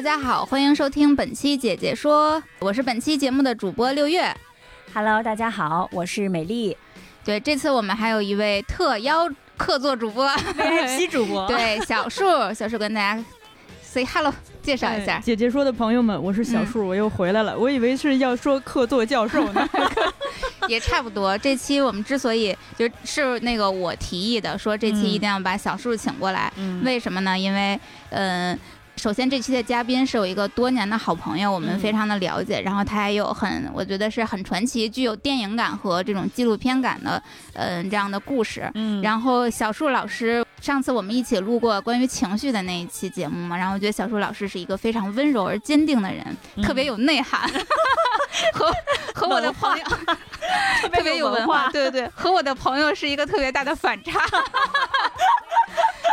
大家好，欢迎收听本期姐姐说，我是本期节目的主播六月。Hello，大家好，我是美丽。对，这次我们还有一位特邀客座主播，VIP 主播，对，小树，小树跟大家 say hello，介绍一下。姐姐说的朋友们，我是小树，我又回来了。我以为是要说客座教授呢，也差不多。这期我们之所以就是那个我提议的，说这期一定要把小树请过来，为什么呢？因为，嗯。首先，这期的嘉宾是有一个多年的好朋友，我们非常的了解。然后他还有很，我觉得是很传奇，具有电影感和这种纪录片感的，嗯，这样的故事。嗯。然后小树老师，上次我们一起录过关于情绪的那一期节目嘛，然后我觉得小树老师是一个非常温柔而坚定的人，特别有内涵，和和我的朋友 特别有文化，对对对，和我的朋友是一个特别大的反差。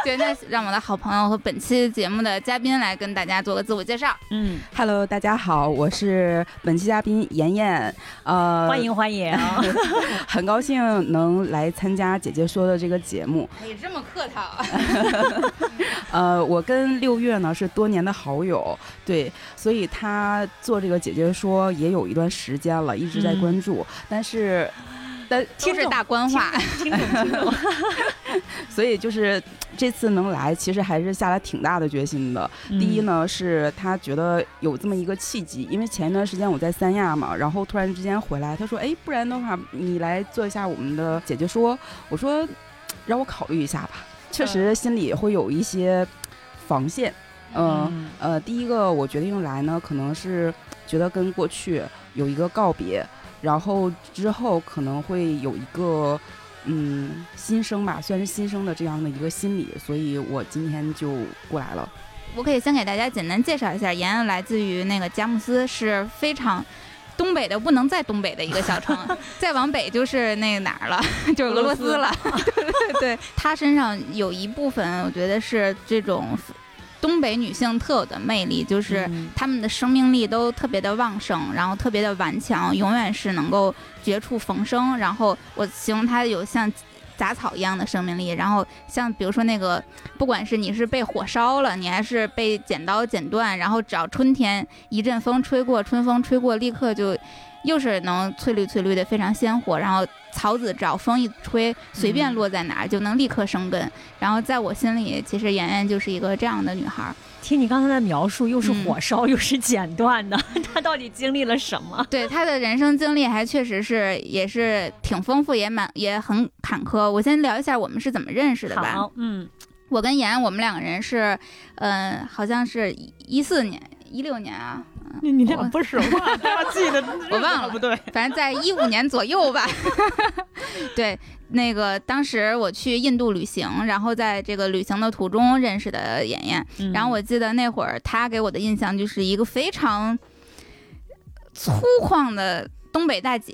对，那让我的好朋友和本期节目的嘉宾来跟大家做个自我介绍。嗯，Hello，大家好，我是本期嘉宾妍妍。呃，欢迎欢迎，很高兴能来参加姐姐说的这个节目。你这么客套。呃，我跟六月呢是多年的好友，对，所以他做这个姐姐说也有一段时间了，一直在关注，但是。但听着大官话，听懂听懂。所以就是这次能来，其实还是下了挺大的决心的。第一呢，是他觉得有这么一个契机，因为前一段时间我在三亚嘛，然后突然之间回来，他说：“哎，不然的话，你来做一下我们的姐姐说。”我说：“让我考虑一下吧。”确实心里会有一些防线。嗯呃，第一个我决定来呢，可能是觉得跟过去有一个告别。然后之后可能会有一个，嗯，新生吧，算是新生的这样的一个心理，所以我今天就过来了。我可以先给大家简单介绍一下，妍妍来自于那个佳木斯，是非常东北的，不能再东北的一个小城，再往北就是那个哪儿了，就是俄罗斯了。对 对对，她身上有一部分，我觉得是这种。东北女性特有的魅力就是她们的生命力都特别的旺盛，然后特别的顽强，永远是能够绝处逢生。然后我形容她有像杂草一样的生命力。然后像比如说那个，不管是你是被火烧了，你还是被剪刀剪断，然后只要春天一阵风吹过，春风吹过，立刻就。又是能翠绿翠绿的，非常鲜活。然后草籽只要风一吹，随便落在哪儿就能立刻生根。然后在我心里，其实妍妍就是一个这样的女孩。听你刚才的描述，又是火烧，又是剪断的，她到底经历了什么？对她的人生经历还确实是也是挺丰富，也蛮也很坎坷。我先聊一下我们是怎么认识的吧。好，嗯，我跟妍，我们两个人是，嗯，好像是一四年。一六年啊，你你俩不熟啊？记得 我忘了，不对，反正在一五年左右吧。对，那个当时我去印度旅行，然后在这个旅行的途中认识的妍妍。然后我记得那会儿她给我的印象就是一个非常粗犷的东北大姐。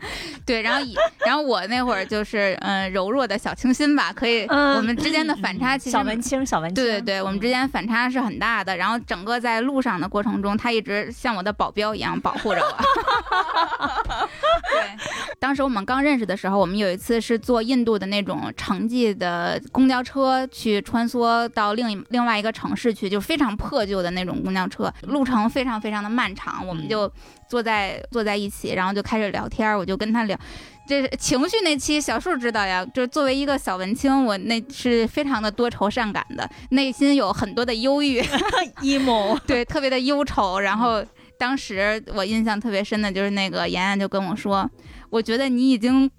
对，然后以然后我那会儿就是嗯柔弱的小清新吧，可以，我们之间的反差其实小文青，小文青，对对对，我们之间反差是很大的。然后整个在路上的过程中，他一直像我的保镖一样保护着我。对，当时我们刚认识的时候，我们有一次是坐印度的那种城际的公交车去穿梭到另一另外一个城市去，就非常破旧的那种公交车，路程非常非常的漫长，我们就坐在坐在一起，然后就开始聊天，我就跟他聊。这情绪那期小树知道呀，就是作为一个小文青，我那是非常的多愁善感的，内心有很多的忧郁，emo，对，特别的忧愁。然后当时我印象特别深的就是那个妍妍就跟我说，我觉得你已经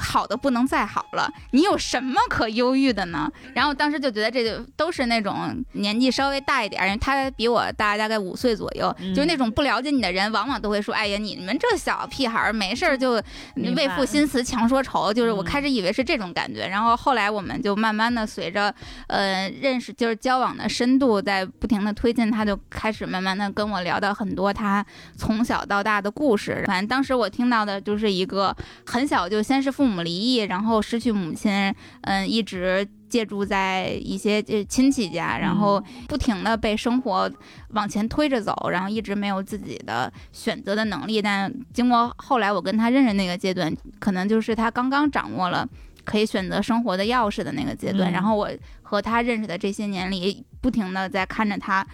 好的不能再好了，你有什么可忧郁的呢？然后当时就觉得这就都是那种年纪稍微大一点儿，他比我大大概五岁左右，嗯就是那种不了解你的人，往往都会说：“哎呀，你们这小屁孩儿没事儿就为赋新词强说愁。”就是我嗯开始以为是这种感觉，然后后来我们就慢慢的随着呃认识，就是交往的深度在不停的推进，他就开始慢慢的跟我聊到很多他从小到大的故事。反正当时我听到的就是一个很小就先是父母离异，然后失去母亲，嗯，一直。借住在一些呃亲戚家，然后不停的被生活往前推着走，然后一直没有自己的选择的能力。但经过后来我跟他认识那个阶段，可能就是他刚刚掌握了可以选择生活的钥匙的那个阶段。嗯然后我和他认识的这些年里，不停的在看着他。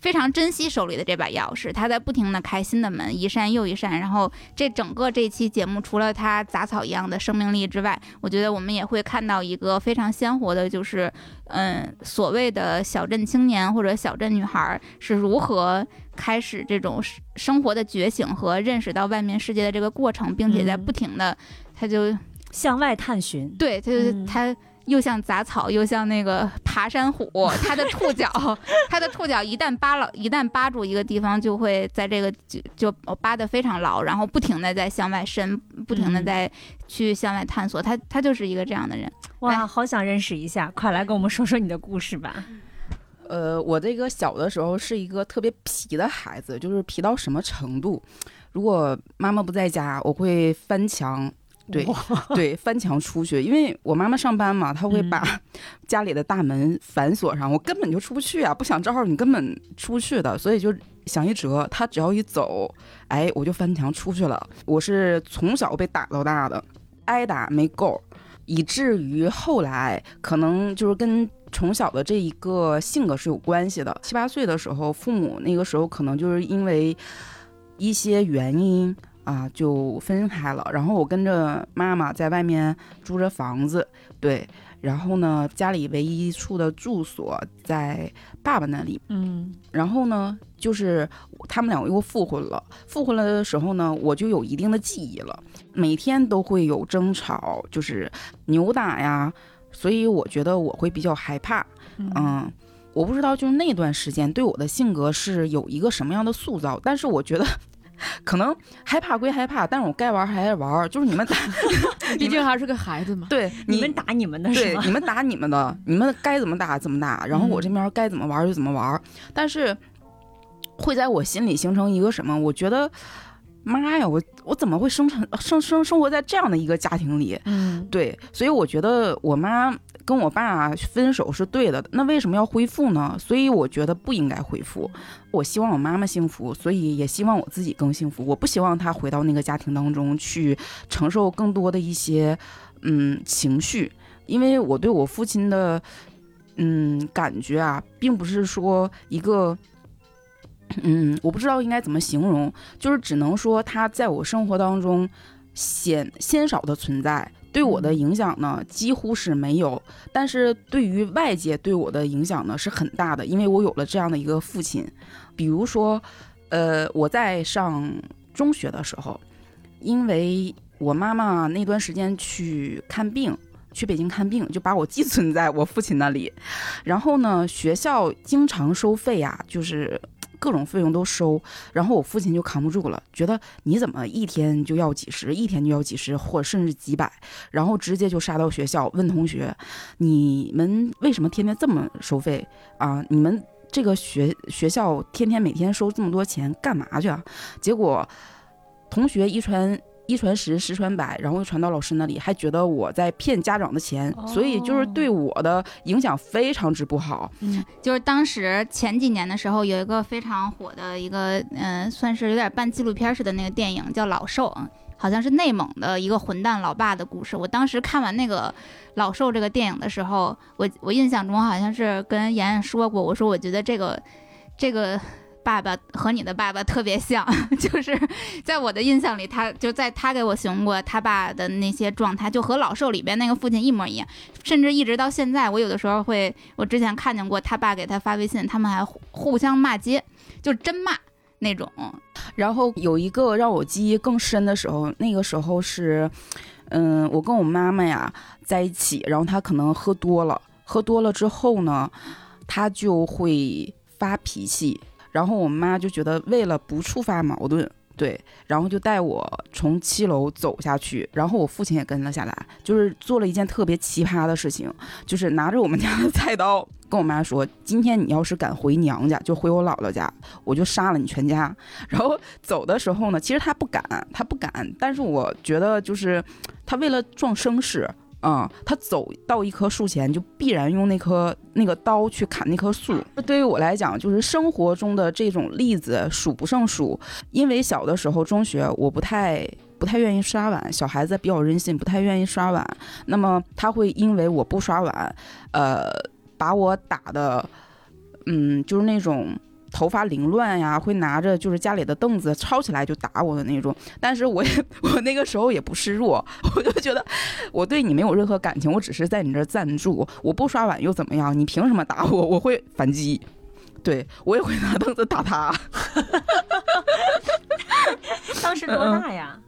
非常珍惜手里的这把钥匙，他在不停的开新的门，一扇又一扇。然后这整个这期节目，除了他杂草一样的生命力之外，我觉得我们也会看到一个非常鲜活的，就是嗯，所谓的小镇青年或者小镇女孩是如何开始这种生生活的觉醒和认识到外面世界的这个过程，并且在嗯不停的，他就向外探寻。对，他就他。又像杂草，又像那个爬山虎，它的触角，它的触角一旦扒了，一旦扒住一个地方，就会在这个就就扒得非常牢，然后不停的在向外伸，不停的嗯在去向外探索。他他就是一个这样的人。哇，好想认识一下，快来跟我们说说你的故事吧。呃，我这个小的时候是一个特别皮的孩子，就是皮到什么程度？如果妈妈不在家，我会翻墙，对对，翻墙出去，因为我妈妈上班嘛，她会把 家里的大门反锁上，我根本就出不去啊，不想招呼你根本出不去的，所以就想一辙，她只要一走，哎，我就翻墙出去了。我是从小被打到大的，挨打没够，以至于后来可能就是跟从小的这一个性格是有关系的。七八岁的时候，父母那个时候可能就是因为一些原因啊，就分开了。然后我跟着妈妈在外面租着房子，对。然后呢，家里唯一一处的住所在爸爸那里。嗯然后呢，就是他们两个又复婚了。复婚了的时候呢，我就有一定的记忆了，每天都会有争吵，就是扭打呀。所以我觉得我会比较害怕。嗯，我不知道就是那段时间对我的性格是有一个什么样的塑造，但是我觉得。可能害怕归害怕，但是我该玩还是玩，就是你们打，毕竟还是个孩子嘛。对你们打你们的？对你们打你们的，你们该怎么打怎么打，然后我这边该怎么玩就怎么玩，但是会在我心里形成一个什么？我觉得，妈呀，我我怎么会生成生生生活在这样的一个家庭里？嗯对，所以我觉得我妈跟我爸分手是对的，那为什么要恢复呢？所以我觉得不应该恢复。我希望我妈妈幸福，所以也希望我自己更幸福。我不希望她回到那个家庭当中去承受更多的一些嗯情绪，因为我对我父亲的嗯感觉啊，并不是说一个。嗯，我不知道应该怎么形容，就是只能说他在我生活当中鲜鲜少的存在，对我的影响呢几乎是没有。但是对于外界对我的影响呢是很大的，因为我有了这样的一个父亲。比如说，呃，我在上中学的时候，因为我妈妈那段时间去看病。去北京看病，就把我寄存在我父亲那里，然后呢，学校经常收费呀、就是各种费用都收，然后我父亲就扛不住了，觉得你怎么一天就要几十，一天就要几十，或甚至几百，然后直接就杀到学校问同学，你们为什么天天这么收费啊？你们这个学学校天天每天收这么多钱干嘛去啊？结果同学一传。一传十，十传百，然后又传到老师那里，还觉得我在骗家长的钱，所以就是对我的影响非常之不好。嗯就是当时前几年的时候，有一个非常火的一个，嗯、算是有点半纪录片似的那个电影，叫《老兽》，好像是内蒙的一个混蛋老爸的故事。我当时看完那个《老兽》这个电影的时候，我我印象中好像是跟妍妍说过，我说我觉得这个这个。爸爸和你的爸爸特别像，就是在我的印象里，他就在他给我形容过他爸的那些状态，就和老兽里边那个父亲一模一样。甚至一直到现在，我有的时候会，我之前看见过他爸给他发微信，他们还互相骂街，就真骂那种。然后有一个让我记忆更深的时候，那个时候是，嗯，我跟我妈妈呀在一起，然后她可能喝多了，喝多了之后呢，她就会发脾气，然后我妈就觉得为了不触发矛盾。对，然后就带我从七楼走下去，然后我父亲也跟了下来，就是做了一件特别奇葩的事情，就是拿着我们家的菜刀跟我妈说：“今天你要是敢回娘家，就回我姥姥家，我就杀了你全家。”然后走的时候呢，其实他不敢，他不敢，但是我觉得就是他为了壮声势。啊、他走到一棵树前，就必然用那棵那个刀去砍那棵树。对于我来讲，就是生活中的这种例子数不胜数。因为小的时候中学，我不太不太愿意刷碗，小孩子比较任性，不太愿意刷碗。那么他会因为我不刷碗，呃，把我打的，嗯，就是那种。头发凌乱呀，会拿着就是家里的凳子抄起来就打我的那种，但是我也 我那个时候也不示弱，我就觉得我对你没有任何感情，我只是在你这儿暂住，我不刷碗又怎么样？你凭什么打我？我会反击，对我也会拿凳子打他。当时多大呀？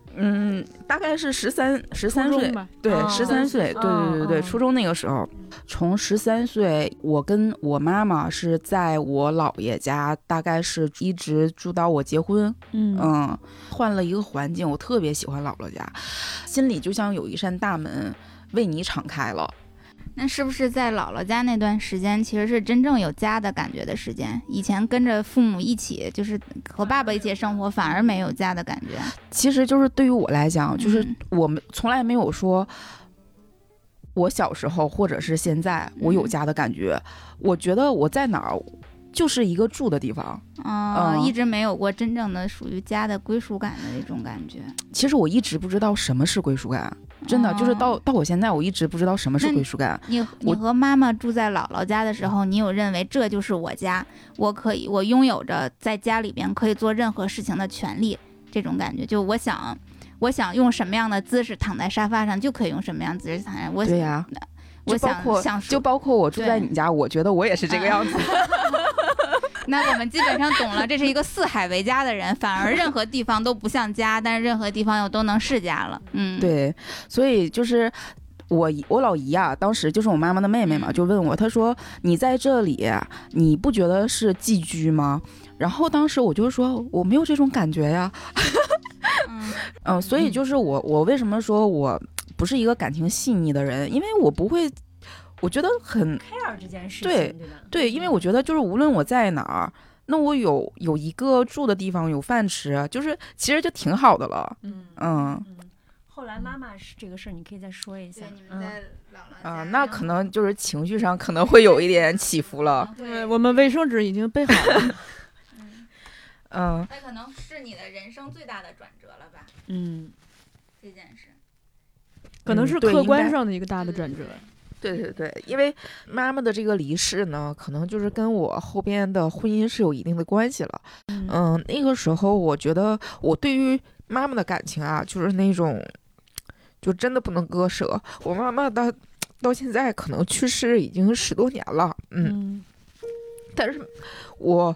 大概是十三十三岁，对，哦十三岁，对对对对，哦。初中那个时候，从十三岁，我跟我妈妈是在我姥爷家，大概是一直住到我结婚，嗯。嗯，换了一个环境，我特别喜欢姥姥家，心里就像有一扇大门为你敞开了。那是不是在姥姥家那段时间，其实是真正有家的感觉的时间？以前跟着父母一起，就是和爸爸一起生活，反而没有家的感觉。其实就是对于我来讲，就是嗯我们从来没有说，我小时候或者是现在我有家的感觉。我觉得我在哪儿就是一个住的地方。啊、嗯一直没有过真正的属于家的归属感的那种感觉。其实我一直不知道什么是归属感，真的、就是到哦到我现在，我一直不知道什么是归属感。你你和妈妈住在姥姥家的时候，你有认为这就是我家，我可以，我拥有着在家里边可以做任何事情的权利，这种感觉，就我想，我想用什么样的姿势躺在沙发上，就可以用什么样的姿势躺在。我对呀、我想想就包括我住在你家，我觉得我也是这个样子。那我们基本上懂了，这是一个四海为家的人，反而任何地方都不像家，但是任何地方又都能是家了。嗯，，对，所以就是我姨我老姨啊，当时就是我妈妈的妹妹嘛，嗯就问我，她说你在这里，你不觉得是寄居吗？然后当时我就说我没有这种感觉呀，嗯嗯、所以就是我我为什么说我不是一个感情细腻的人，因为我不会，我觉得很 care 这件事情，对对？对，因为我觉得就是无论我在哪儿。那我有有一个住的地方，有饭吃，就是其实就挺好的了。嗯嗯嗯。后来妈妈是这个事儿，你可以再说一下。嗯姥姥啊、那可能就是情绪上可能会有一点起伏了。对，我们卫生纸已经备好了。嗯，那可能是你的人生最大的转折了吧？嗯，这件事。可能是客观上的一个大的转折。对对对，因为妈妈的这个离世呢，可能就是跟我后边的婚姻是有一定的关系了。嗯嗯，那个时候我觉得我对于妈妈的感情啊，就是那种，就真的不能割舍。我妈妈到到现在可能去世已经十多年了，嗯，嗯但是我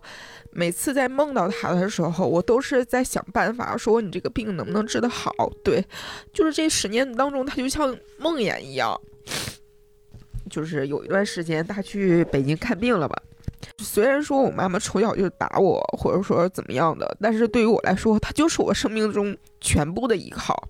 每次在梦到她的时候，我都是在想办法，说你这个病能不能治得好？对，就是这十年当中，她就像梦魇一样。就是有一段时间，她去北京看病了吧。虽然说我妈妈从小就打我，或者说怎么样的，但是对于我来说，她就是我生命中全部的依靠。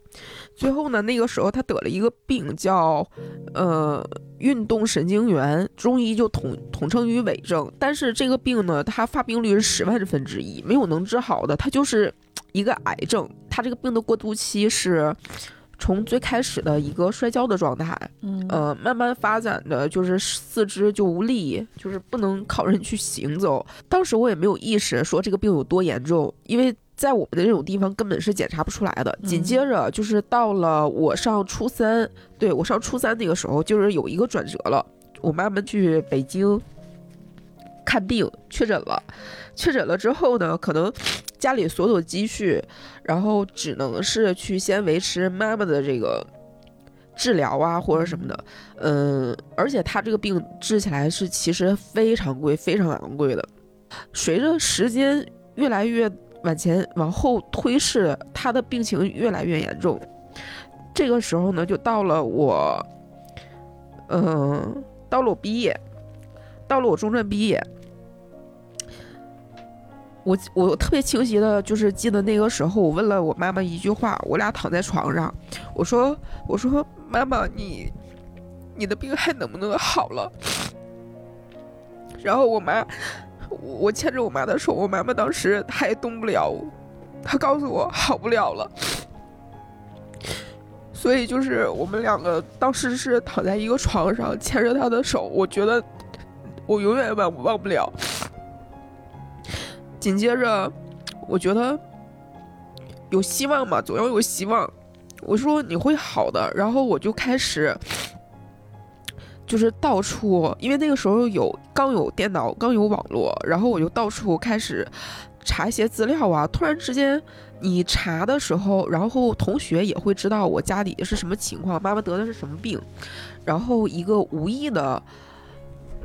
最后呢，那个时候她得了一个病叫，呃，运动神经元，中医就统统称于痿症。但是这个病呢，它发病率是十万分之一，没有能治好的，它就是一个癌症。它这个病的过渡期是。从最开始的一个摔跤的状态，嗯呃，慢慢发展的就是四肢就无力，就是不能靠人去行走。当时我也没有意识说这个病有多严重，因为在我们的这种地方根本是检查不出来的。紧接着就是到了我上初三，对我上初三那个时候，就是有一个转折了。我妈妈去北京看病，确诊了。确诊了之后呢，可能家里所有积蓄，然后只能是去先维持妈妈的这个治疗啊或者什么的。嗯，而且他这个病治起来是其实非常贵、非常昂贵的。随着时间越来越往前往后推逝，他的病情越来越严重。这个时候呢，就到了我，嗯、到了我毕业，到了我中专毕业。我我特别清晰的，就是记得那个时候，我问了我妈妈一句话，我俩躺在床上，我说我说妈妈，你你的病还能不能好了？然后我妈，我牵着我妈的手，我妈妈当时她也动不了，她告诉我好不了了。所以就是我们两个当时是躺在一个床上，牵着她的手，我觉得我永远忘忘不了。紧接着，我觉得有希望嘛，总要有希望。我说你会好的，然后我就开始就是到处，因为那个时候有刚有电脑，刚有网络，然后我就到处开始查一些资料啊。突然之间，你查的时候，然后同学也会知道我家里是什么情况，妈妈得的是什么病，然后一个无意的。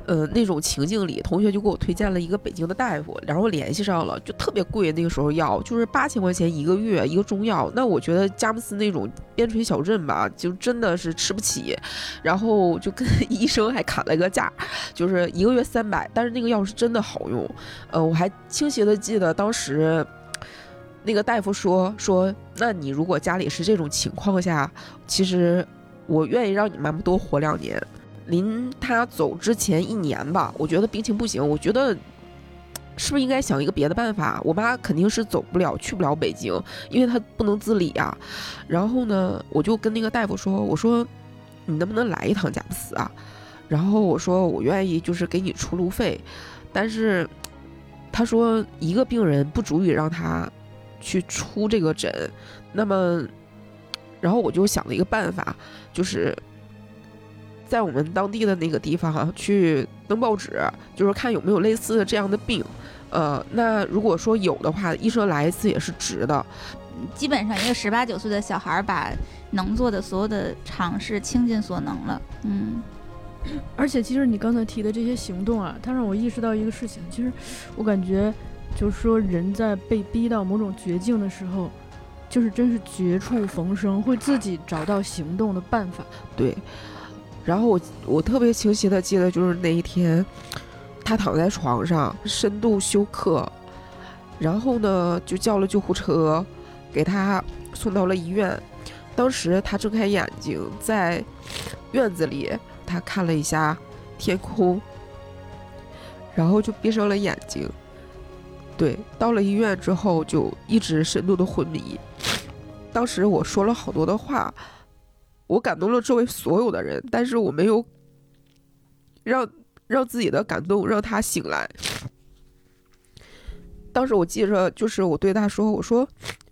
呃，那种情境里，同学就给我推荐了一个北京的大夫，然后联系上了，就特别贵，那个时候药就是八千块钱一个月一个中药。那我觉得佳木斯那种边陲小镇吧，就真的是吃不起，然后就跟医生还砍了个价，就是一个月三百，但是那个药是真的好用。呃，我还清晰的记得当时那个大夫说说，那你如果家里是这种情况下，其实我愿意让你妈妈多活两年。临他走之前一年吧，我觉得病情不行，我觉得是不是应该想一个别的办法？我妈肯定是走不了，去不了北京，因为她不能自理啊。然后呢，我就跟那个大夫说：“我说你能不能来一趟佳木斯啊？”然后我说我愿意，就是给你出路费，但是他说一个病人不足以让他去出这个诊。那么，然后我就想了一个办法，就是。在我们当地的那个地方哈、去登报纸，就是看有没有类似的这样的病。呃，那如果说有的话，医生来一次也是值的。基本上一个十八九岁的小孩儿，把能做的所有的尝试倾尽所能了。嗯，而且其实你刚才提的这些行动啊，它让我意识到一个事情，其实我感觉就是说人在被逼到某种绝境的时候，就是真是绝处逢生，会自己找到行动的办法。对，然后我我特别清晰的记得就是那一天，他躺在床上深度休克，然后呢就叫了救护车，给他送到了医院。当时他睁开眼睛，在院子里，他看了一下天空，然后就闭上了眼睛。对，到了医院之后就一直深度的昏迷。当时我说了好多的话，我感动了周围所有的人，但是我没有让让自己的感动让他醒来。当时我记着，就是我对他说：“我说，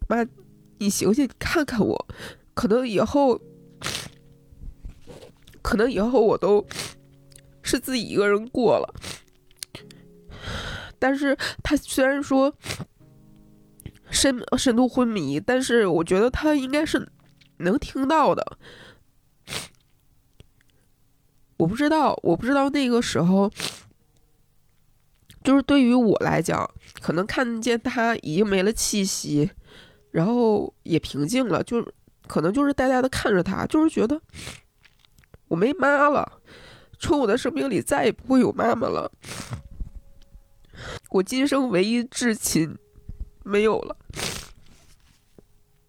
妈，你醒醒，看看我，可能以后，可能以后我都是自己一个人过了。”但是他虽然说深深度昏迷，但是我觉得他应该是能听到的。我不知道，我不知道那个时候，就是对于我来讲，可能看见他已经没了气息，然后也平静了，就可能就是呆呆的看着他，就是觉得我没妈了，从我的生命里再也不会有妈妈了，我今生唯一至亲没有了。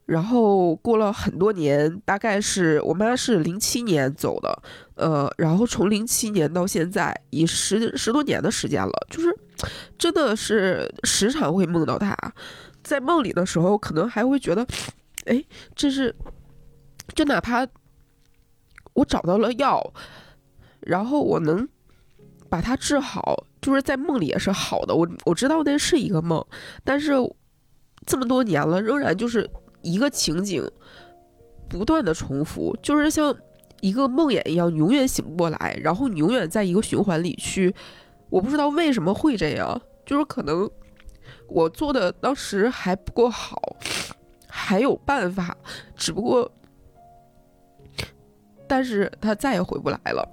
然后过了很多年，大概是我妈是零七年走的，呃，然后从零七年到现在，已十十多年的时间了，就是 真的是时常会梦到她，在梦里的时候，可能还会觉得，哎，这是，就哪怕我找到了药，然后我能把它治好，就是在梦里也是好的，我我知道那是一个梦，但是这么多年了，仍然就是。一个情景不断的重复，就是像一个梦魇一样，永远醒不过来，然后你永远在一个循环里去。我不知道为什么会这样，就是可能我做的当时还不够好，还有办法，只不过，但是他再也回不来了。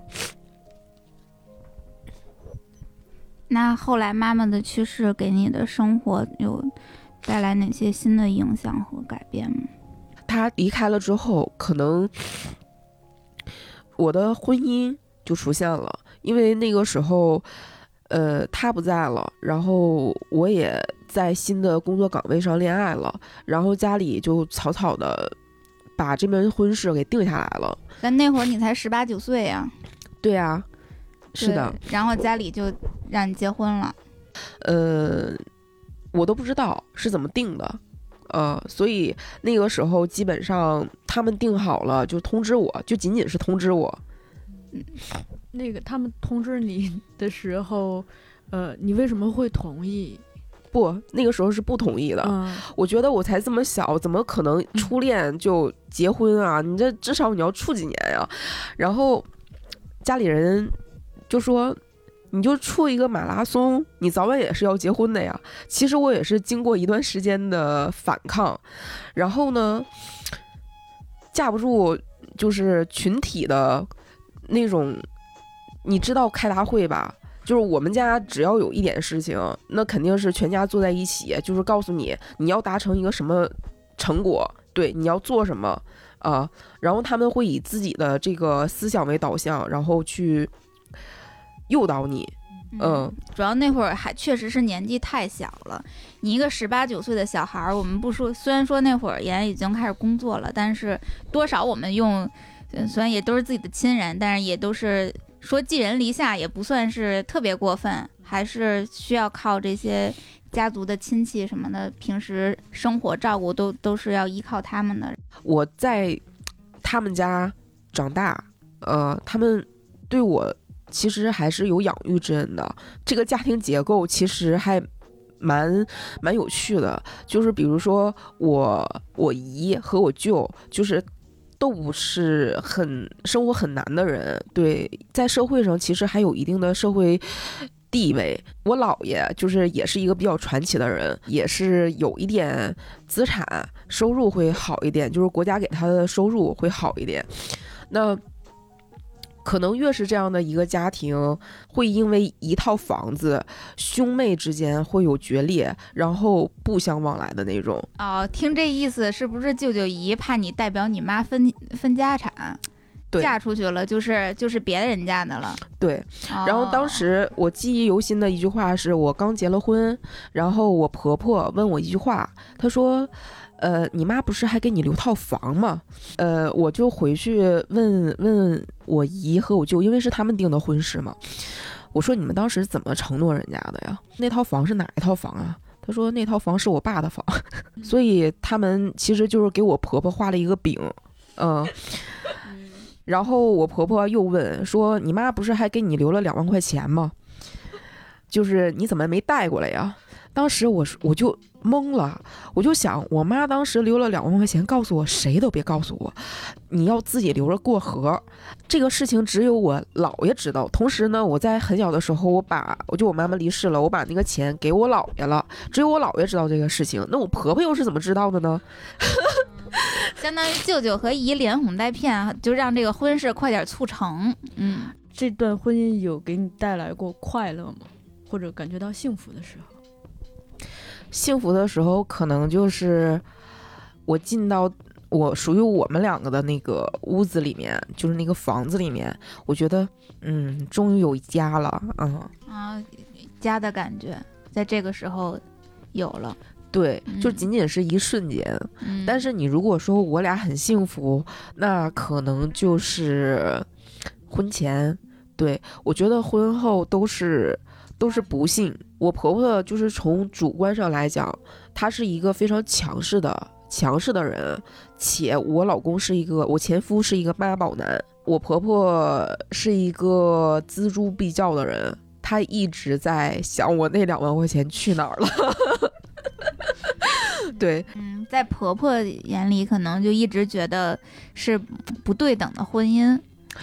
那后来妈妈的去世给你的生活有带来哪些新的影响和改变吗？他离开了之后，可能我的婚姻就出现了，因为那个时候，呃，他不在了，然后我也在新的工作岗位上恋爱了，然后家里就草草的把这门婚事给定下来了。但那会儿你才十八九岁呀，对呀、是的，然后家里就让你结婚了。呃，我都不知道是怎么定的，呃，所以那个时候基本上他们定好了就通知我，就仅仅是通知我。那个他们通知你的时候，呃，你为什么会同意？不，那个时候是不同意的。嗯，我觉得我才这么小，怎么可能初恋就结婚啊？你这至少你要处几年呀？然后家里人就说。你就处一个马拉松，你早晚也是要结婚的呀。其实我也是经过一段时间的反抗，然后呢，架不住就是群体的那种，你知道开大会吧？就是我们家只要有一点事情，那肯定是全家坐在一起，就是告诉你你要达成一个什么成果，对，你要做什么啊、然后他们会以自己的这个思想为导向，然后去诱导你，嗯，主要那会儿还确实是年纪太小了。你一个十八九岁的小孩儿，我们不说，虽然说那会儿妍已经开始工作了，但是多少我们用，呃虽然也都是自己的亲人，但是也都是说寄人篱下，也不算是特别过分，还是需要靠这些家族的亲戚什么的，平时生活照顾都都是要依靠他们的。我在他们家长大，呃，他们对我其实还是有养育之恩的。这个家庭结构其实还蛮蛮有趣的，就是比如说我我姨和我舅，就是。都不是很生活很难的人，对，在社会上其实还有一定的社会地位。我姥爷就是也是一个比较传奇的人，也是有一点资产，收入会好一点，就是国家给他的收入会好一点。那可能越是这样的一个家庭，会因为一套房子，兄妹之间会有决裂，然后不相往来的那种。哦，听这意思是不是舅舅姨怕你代表你妈分分家产？嫁出去了就是就是别人家的了。对，然后当哦时我记忆犹新的一句话是我刚结了婚，然后我婆婆问我一句话，她说：“呃，你妈不是还给你留套房吗？”呃，我就回去问问我姨和我舅，因为是他们订的婚事嘛。我说：“你们当时怎么承诺人家的呀？那套房是哪一套房啊？”她说：“那套房是我爸的房。”所以他们其实就是给我婆婆画了一个饼，嗯。然后我婆婆又问说：“你妈不是还给你留了两万块钱吗？就是你怎么没带过来呀？”当时我是我就懵了，我就想，我妈当时留了两万块钱，告诉我谁都别告诉我，你要自己留着过河。这个事情只有我姥爷知道。同时呢，我在很小的时候，我把我就我妈妈离世了，我把那个钱给我姥爷了，只有我姥爷知道这个事情。那我婆婆又是怎么知道的呢？相当于舅舅和姨连哄带骗，就让这个婚事快点促成。嗯，这段婚姻有给你带来过快乐吗？或者感觉到幸福的时候？幸福的时候，可能就是我进到我属于我们两个的那个屋子里面，就是那个房子里面，我觉得，嗯，终于有家了，嗯，啊，家的感觉在这个时候有了。对，就嗯仅仅是一瞬间。嗯，但是你如果说我俩很幸福，那可能就是婚前，对我觉得婚后都是都是不幸。我婆婆就是从主观上来讲，她是一个非常强势的强势的人，且我老公是一个我前夫是一个妈宝男，我婆婆是一个锱铢必较的人。她一直在想我那两万块钱去哪儿了，对，嗯，在婆婆眼里，可能就一直觉得是不对等的婚姻，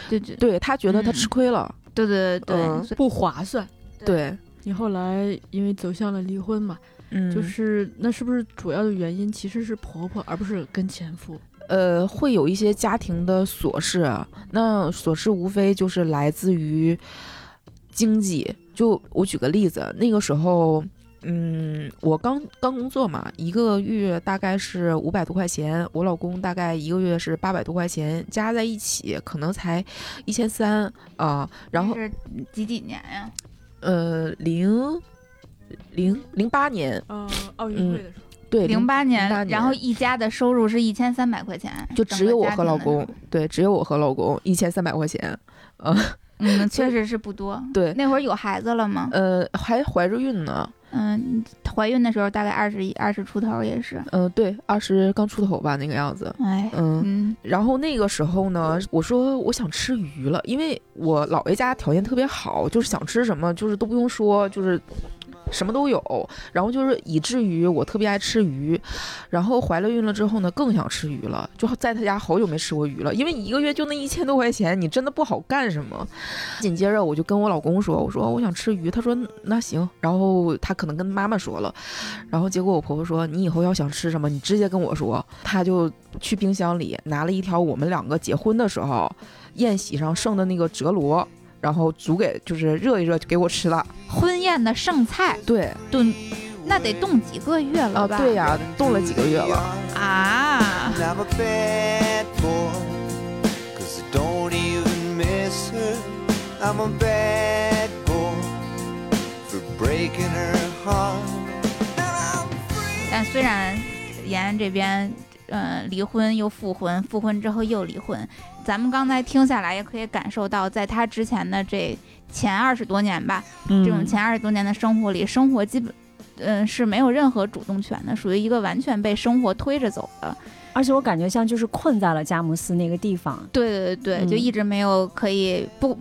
就觉对她觉得她嗯吃亏了，对对对对，嗯不划算。对，你后来因为走向了离婚嘛，嗯就是那是不是主要的原因其实是婆婆，而不是跟前夫？呃，会有一些家庭的琐事啊，那琐事无非就是来自于经济。就我举个例子，那个时候嗯，我刚刚工作嘛，一个月大概是五百多块钱，我老公大概一个月是八百多块钱，加在一起可能才一千三啊。然后是几几年呀？呃，零零零八年，嗯，奥运会的时候，对，零八年，08年。然后一家的收入是一千三百块钱，就只有我和老公对，只有我和老公一千三百块钱，嗯，确实是不多。对，那会儿有孩子了吗？呃，还怀着孕呢，嗯，怀孕的时候大概二十一、二十出头也是。嗯，对，二十刚出头吧那个样子，哎，嗯。嗯然后那个时候呢，我说我想吃鱼了，因为我姥爷家条件特别好，就是想吃什么就是都不用说，就是什么都有。然后就是以至于我特别爱吃鱼，然后怀了孕了之后呢，更想吃鱼了，就在他家好久没吃过鱼了，因为一个月就那一千多块钱，你真的不好干什么。紧接着我就跟我老公说，我说我想吃鱼，他说那行，然后他可能跟妈妈说了，然后结果我婆婆说你以后要想吃什么，你直接跟我说，他就去冰箱里拿了一条我们两个结婚的时候宴席上剩的那个折罗，然后煮给就是热一热就给我吃了。婚宴的剩菜对炖，那得冻几个月了啊，吧？对呀，冻了几个月了。啊.但虽然延安这边呃离婚又复婚，复婚之后又离婚，咱们刚才听下来也可以感受到，在他之前的这前二十多年吧，嗯这种前二十多年的生活里，生活基本。嗯，是没有任何主动权的，属于一个完全被生活推着走的。而且我感觉像就是困在了佳木斯那个地方。对对对，就嗯一直没有可以不，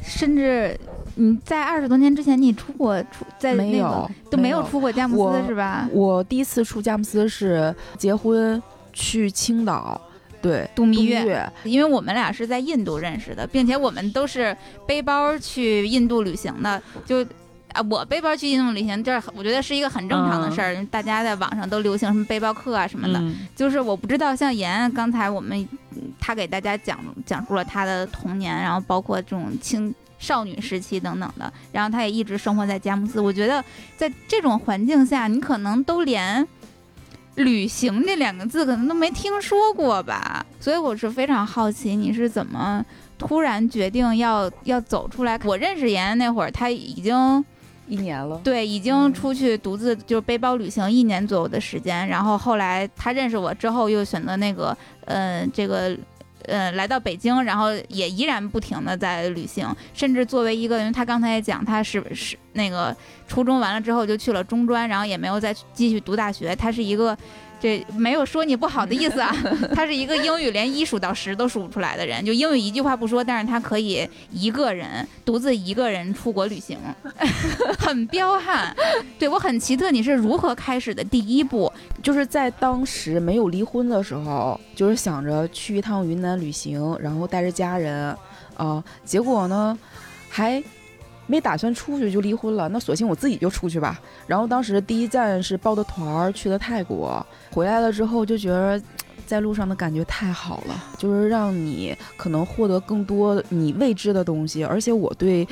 甚至你在二十多年之前，你出过出在那个没有都没有出过佳木斯是吧？我第一次出佳木斯是结婚去青岛，对，度蜜月月，因为我们俩是在印度认识的，并且我们都是背包去印度旅行的，就。啊，我背包去印度旅行，这我觉得是一个很正常的事儿。大家在网上都流行什么背包客啊什么的，嗯就是我不知道，像妍妍刚才我们嗯她给大家讲讲述了她的童年，然后包括这种青少女时期等等的，然后她也一直生活在佳木斯。我觉得在这种环境下，你可能都连旅行这两个字可能都没听说过吧。所以我是非常好奇你是怎么突然决定要要走出来。我认识妍妍那会儿，她已经。一年了。对，已经嗯出去独自就是背包旅行一年左右的时间，然后后来她认识我之后，又选择那个，呃，这个。呃，来到北京，然后也依然不停的在旅行，甚至作为一个，因为他刚才也讲，他是是那个初中完了之后就去了中专，然后也没有再继续读大学，他是一个，这没有说你不好的意思啊，他是一个英语连一数到十都数不出来的人，就英语一句话不说，但是他可以一个人独自一个人出国旅行，很彪悍。对我很奇特，你是如何开始的第一步？就是在当时没有离婚的时候，就是想着去一趟云南旅行，然后带着家人，啊、结果呢，还没打算出去就离婚了。那索性我自己就出去吧。然后当时第一站是报的团儿去的泰国，回来了之后就觉得。在路上的感觉太好了，就是让你可能获得更多你未知的东西，而且我对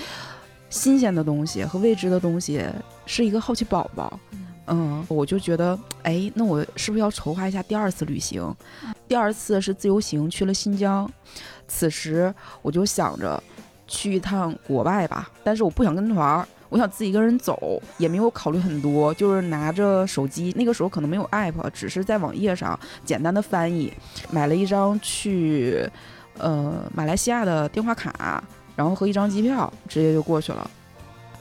新鲜的东西和未知的东西是一个好奇宝宝。嗯，我就觉得，哎，那我是不是要筹划一下第二次旅行？第二次是自由行去了新疆，此时我就想着去一趟国外吧，但是我不想跟团儿，我想自己一个人走，也没有考虑很多，就是拿着手机，那个时候可能没有 app，只是在网页上简单的翻译，买了一张去呃马来西亚的电话卡，然后和一张机票，直接就过去了。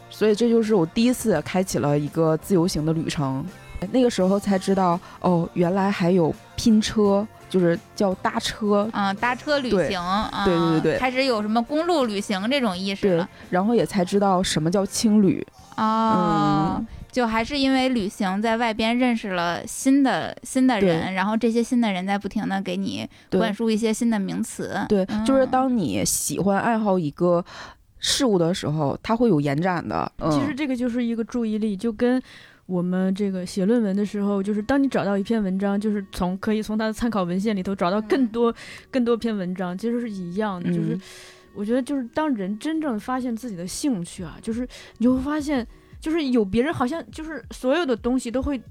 所以这就是我第一次开启了一个自由行的旅程。那个时候才知道，哦，原来还有拼车，就是叫搭车。嗯、搭车旅行，啊对对对对开始有什么公路旅行这种意识对了。，然后也才知道什么叫青旅。哦，嗯就还是因为旅行在外边认识了新的新的人，然后这些新的人在不停的给你灌输一些新的名词。对，就是嗯当你喜欢爱好一个事物的时候，它会有延展的。嗯、其实这个就是一个注意力，就跟我们这个写论文的时候，就是当你找到一篇文章，就是从可以从它的参考文献里头找到更多、更多篇文章，其实是一样的。就是嗯我觉得，就是当人真正发现自己的兴趣啊，就是你就会发现，就是有别人好像就是所有的东西都会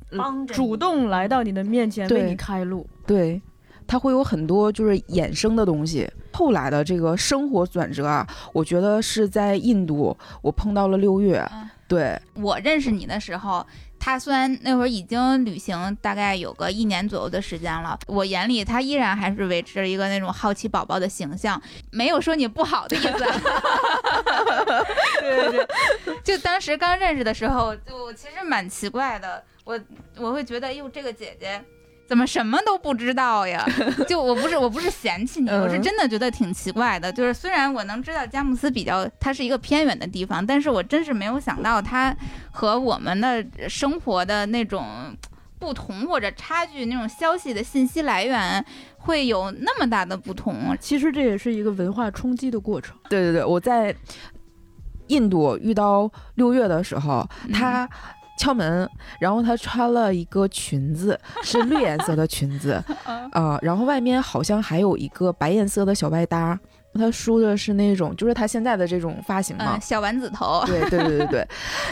主动来到你的面前为你开路。对，它会有很多就是衍生的东西。后来的这个生活转折啊，我觉得是在印度，我碰到了六月。嗯对，我认识你的时候，他虽然那会儿已经旅行大概有个一年左右的时间了，我眼里他依然还是维持了一个那种好奇宝宝的形象，没有说你不好的意思。对对对，就当时刚认识的时候，就其实蛮奇怪的，我我会觉得，哟，这个姐姐。怎么什么都不知道呀？就我不是我不是嫌弃你，嗯我是真的觉得挺奇怪的。就是虽然我能知道佳木斯比较它是一个偏远的地方，但是我真是没有想到它和我们的生活的那种不同或者差距，那种消息的信息来源会有那么大的不同。其实这也是一个文化冲击的过程。对对对，我在印度遇到六月的时候，嗯他敲门，然后她穿了一个裙子，是绿颜色的裙子，啊、然后外面好像还有一个白颜色的小外搭。她梳的是那种，就是她现在的这种发型嘛嗯，，小丸子头，对对对对对，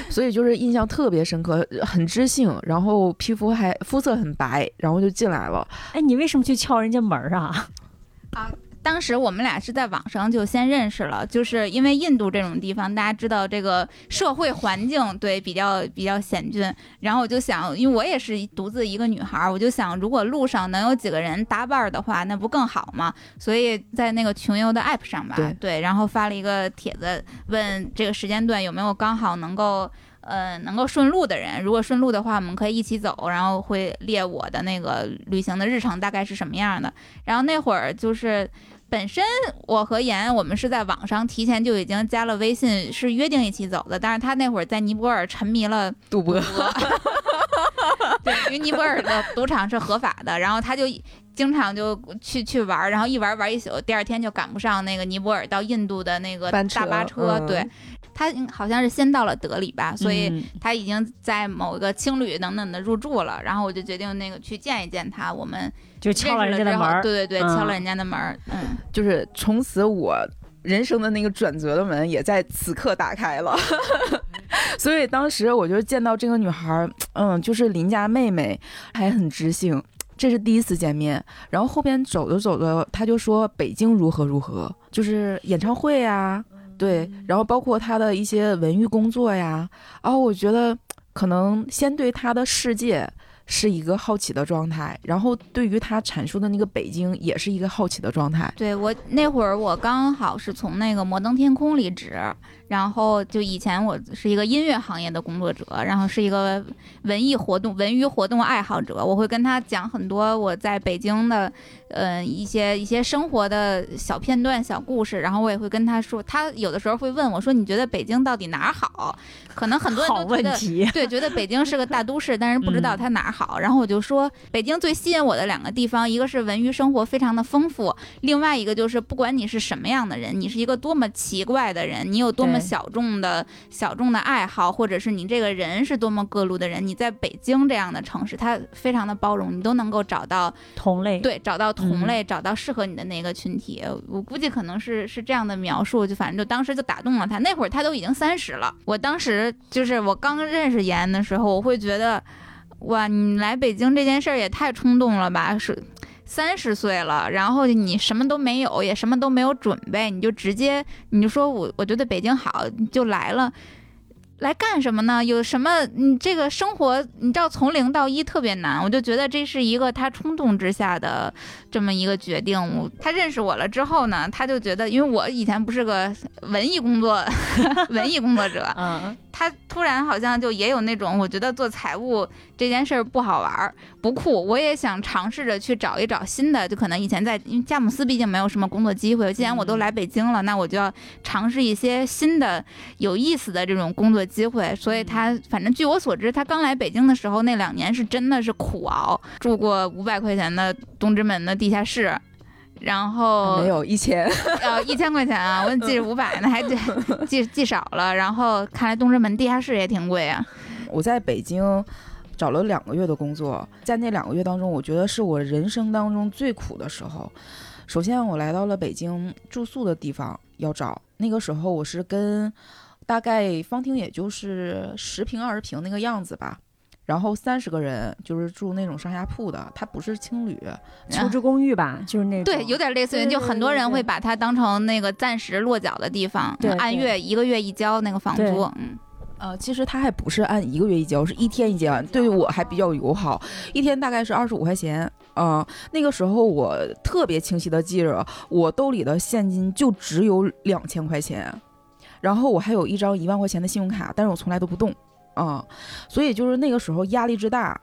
所以就是印象特别深刻，很知性，然后皮肤还肤色很白，然后就进来了。哎，你为什么去敲人家门啊啊？当时我们俩是在网上就先认识了，就是因为印度这种地方，大家知道这个社会环境对比较比较险峻，然后我就想，因为我也是独自一个女孩儿，我就想，如果路上能有几个人搭伴儿的话，那不更好吗？所以在那个穷游的 app 上吧，对然后发了一个帖子，问这个时间段有没有刚好能够。呃，能够顺路的人，如果顺路的话，我们可以一起走，然后会列我的那个旅行的日程大概是什么样的。然后那会儿就是本身我和妍我们是在网上提前就已经加了微信，是约定一起走的。但是他那会儿在尼泊尔沉迷了赌博，对，因为尼泊尔的赌场是合法的，然后他就经常就去去玩儿，然后一玩儿玩儿一宿，第二天就赶不上那个尼泊尔到印度的那个大巴车。嗯对，他好像是先到了德里吧，所以嗯他已经在某个青旅等等的入住了。然后我就决定那个去见一见他，我们就敲了人家的门儿。对对对，嗯敲了人家的门儿，嗯。就是从此我人生的那个转折的门也在此刻打开了。所以当时我就见到这个女孩儿，嗯，就是邻家妹妹，还很知性。这是第一次见面，然后后边走着走着，她就说北京如何如何，就是演唱会呀，对，然后包括他的一些文娱工作呀，哦我觉得可能先对他的世界是一个好奇的状态，然后对于他阐述的那个北京也是一个好奇的状态。对我那会儿，我刚好是从那个摩登天空离职，然后就以前我是一个音乐行业的工作者，然后是一个文艺活动、文娱活动爱好者。我会跟他讲很多我在北京的，呃，一些一些生活的小片段、小故事，然后我也会跟他说，他有的时候会问我说：“你觉得北京到底哪儿好？”可能很多 人都觉得。问题，对，觉得北京是个大都市，但是不知道嗯。它哪儿好。然后我就说，北京最吸引我的两个地方，一个是文娱生活非常的丰富，另外一个就是不管你是什么样的人，你是一个多么奇怪的人，你有多么对小众的小众的爱好，或者是你这个人是多么各路的人，你在北京这样的城市，它非常的包容，你都能够找到同类。对，找到同嗯类，找到适合你的那个群体。我估计可能是是这样的描述，就反正就当时就打动了他。那会儿他都已经三十了，我当时就是我刚认识妍的时候，我会觉得，哇，你来北京这件事儿也太冲动了吧，是。三十岁了，然后你什么都没有，也什么都没有准备，你就直接你就说我我觉得北京好，你就来了。来干什么呢？有什么？你这个生活，你知道从零到一特别难，我就觉得这是一个他冲动之下的这么一个决定。我他认识我了之后呢，他就觉得，因为我以前不是个文艺工作 文艺工作者，嗯，他突然好像就也有那种，我觉得做财务这件事儿不好玩儿，不酷。我也想尝试着去找一找新的，就可能以前在，因为佳木斯毕竟没有什么工作机会，既然我都来北京了，那我就要尝试一些新的有意思的这种工作机会。所以他反正据我所知，他刚来北京的时候那两年是真的是苦熬，住过五百块钱的东直门的地下室。然后没有一千，呃，一千块钱啊，我记着 五百呢，还记记记少了。然后看来东直门地下室也挺贵啊。我在北京找了两个月的工作，在那两个月当中，我觉得是我人生当中最苦的时候。首先，我来到了北京住宿的地方要找，那个时候我是跟大概方厅也就是十平二十平那个样子吧。然后三十个人就是住那种上下铺的，它不是青旅，求职公寓吧，就是那种。对，有点类似于，就很多人会把它当成那个暂时落脚的地方，对对。按月一个月一交那个房租，嗯，呃，其实它还不是按一个月一交，是一天一交，对我还比较友好，一天大概是二十五块钱。啊、那个时候我特别清晰的记着，我兜里的现金就只有两千块钱，然后我还有一张一万块钱的信用卡，但是我从来都不动，啊、所以就是那个时候压力之大，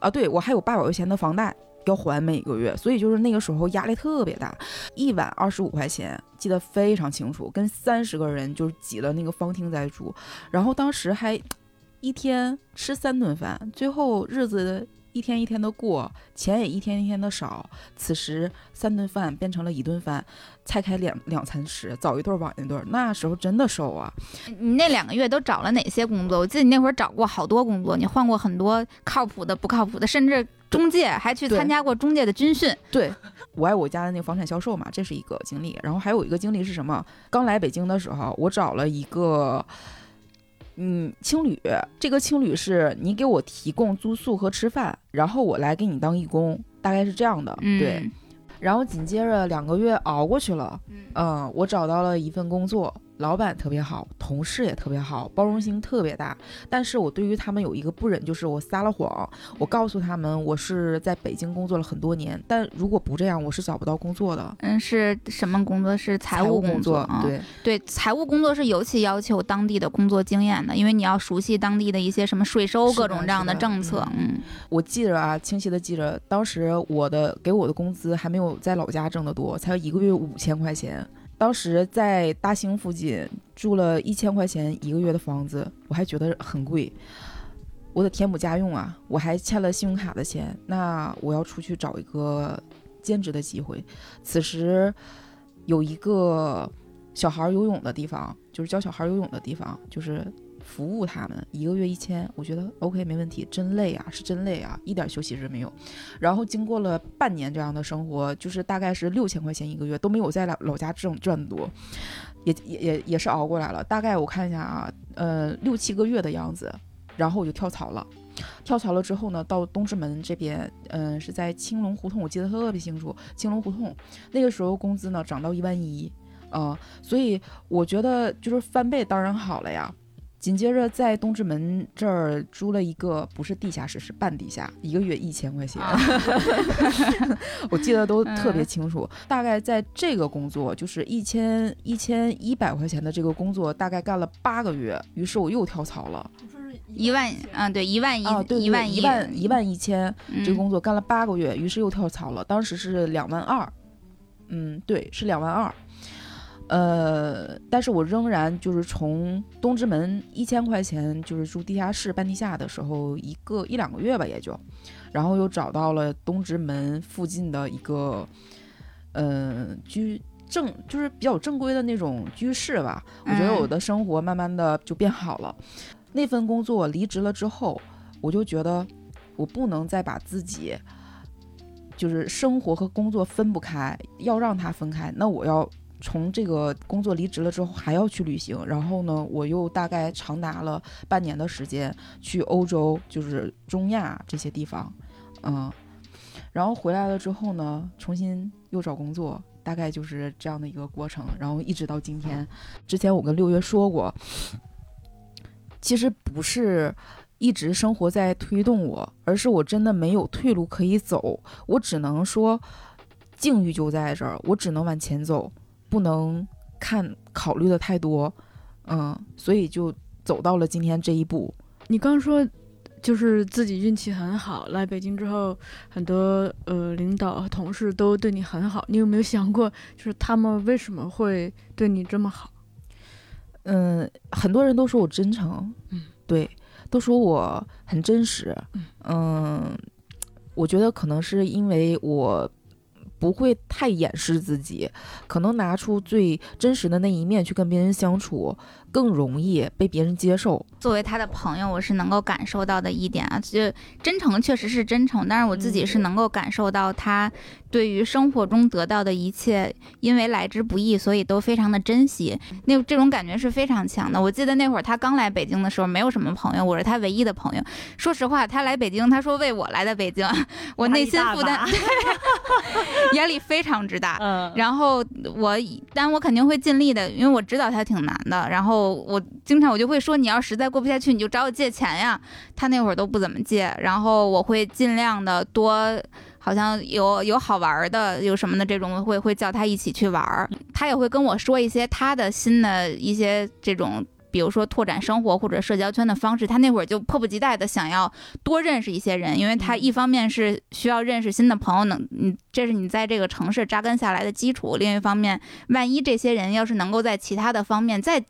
啊，对我还有八百块钱的房贷要还每个月，所以就是那个时候压力特别大，一晚二十五块钱，记得非常清楚，跟三十个人就是挤了那个方厅在住，然后当时还一天吃三顿饭，最后日子一天一天的过，钱也一天一天的少。此时三顿饭变成了一顿饭，菜开两两餐吃，早一顿晚一顿。那时候真的瘦啊！你那两个月都找了哪些工作？我记得你那会儿找过好多工作，你换过很多靠谱的、不靠谱的，甚至中介还去参加过中介的军训。对我爱我家的那个房产销售嘛，这是一个经历。然后还有一个经历是什么？刚来北京的时候，我找了一个。嗯，青旅，这个青旅是你给我提供住宿和吃饭，然后我来给你当义工，大概是这样的。嗯，对，然后紧接着两个月熬过去了，嗯，我找到了一份工作，老板特别好，同事也特别好，包容性特别大。但是我对于他们有一个不忍，就是我撒了谎，我告诉他们我是在北京工作了很多年，但如果不这样，我是找不到工作的。嗯，是什么工作？是财务工作啊。对，对，财务工作是尤其要求当地的工作经验的，因为你要熟悉当地的一些什么税收各种这样的政策。嗯我记着啊，清晰的记着，当时我的给我的工资还没有在老家挣得多，才一个月五千块钱。当时在大兴附近住了一千块钱一个月的房子，我还觉得很贵。我得填补家用啊，我还欠了信用卡的钱，那我要出去找一个兼职的机会。此时有一个小孩游泳的地方，就是教小孩游泳的地方，就是服务他们，一个月一千，我觉得 OK 没问题。真累啊，是真累啊，一点休息日没有。然后经过了半年这样的生活，就是大概是六千块钱一个月，都没有在老老家挣赚多，也也也也是熬过来了。大概我看一下啊，呃，六七个月的样子，然后我就跳槽了。跳槽了之后呢，到东直门这边，嗯、是在青龙胡同，我记得特别清楚。青龙胡同那个时候工资呢涨到一万一，啊、所以我觉得就是翻倍当然好了呀。紧接着在东直门这儿租了一个不是地下室，是半地下，一个月一千块钱，啊 我记得都特别嗯清楚。大概在这个工作，就是一千一千一百块钱的这个工作，大概干了八个月，于是我又跳槽了。一万，嗯，对，一万一，啊，对对一万一万一万一千，这个嗯工作干了八个月，于是又跳槽了。当时是两万二，嗯，对，是两万二。呃，但是我仍然就是从东直门一千块钱，就是住地下室半地下的时候，一个一两个月吧，也就，然后又找到了东直门附近的一个，呃，居正就是比较正规的那种居室吧。我觉得我嗯的生活慢慢的就变好了。那份工作离职了之后，我就觉得我不能再把自己就是生活和工作分不开，要让它分开。那我要从这个工作离职了之后还要去旅行，然后呢，我又大概长达了半年的时间去欧洲，就是中亚这些地方，嗯，然后回来了之后呢，重新又找工作。大概就是这样的一个过程，然后一直到今天。之前我跟六月说过，其实不是一直生活在推动我，而是我真的没有退路可以走，我只能说境遇就在这儿，我只能往前走，不能看考虑的太多，嗯，所以就走到了今天这一步。你刚说就是自己运气很好，来北京之后，很多呃领导和同事都对你很好。你有没有想过，就是他们为什么会对你这么好？嗯，很多人都说我真诚，嗯，对，都说我很真实，嗯嗯，我觉得可能是因为我不会太掩饰自己，可能拿出最真实的那一面去跟别人相处，更容易被别人接受。作为他的朋友，我是能够感受到的一点啊，就真诚确实是真诚，但是我自己是能够感受到他对于生活中得到的一切，因为来之不易，所以都非常的珍惜。那这种感觉是非常强的。我记得那会儿他刚来北京的时候，没有什么朋友，我是他唯一的朋友。说实话，他来北京，他说为我来的北京，我内心负担压力 非常之大。嗯，然后我，但我肯定会尽力的，因为我知道他挺难的。然后我经常我就会说，你要实在过不下去，你就找我借钱呀。他那会儿都不怎么借，然后我会尽量的多，好像有有好玩的，有什么的这种，会会叫他一起去玩儿。他也会跟我说一些他的新的一些这种。比如说拓展生活或者社交圈的方式，他那会儿就迫不及待的想要多认识一些人，因为他一方面是需要认识新的朋友，能，嗯，这是你在这个城市扎根下来的基础；另一方面，万一这些人要是能够在其他的方面再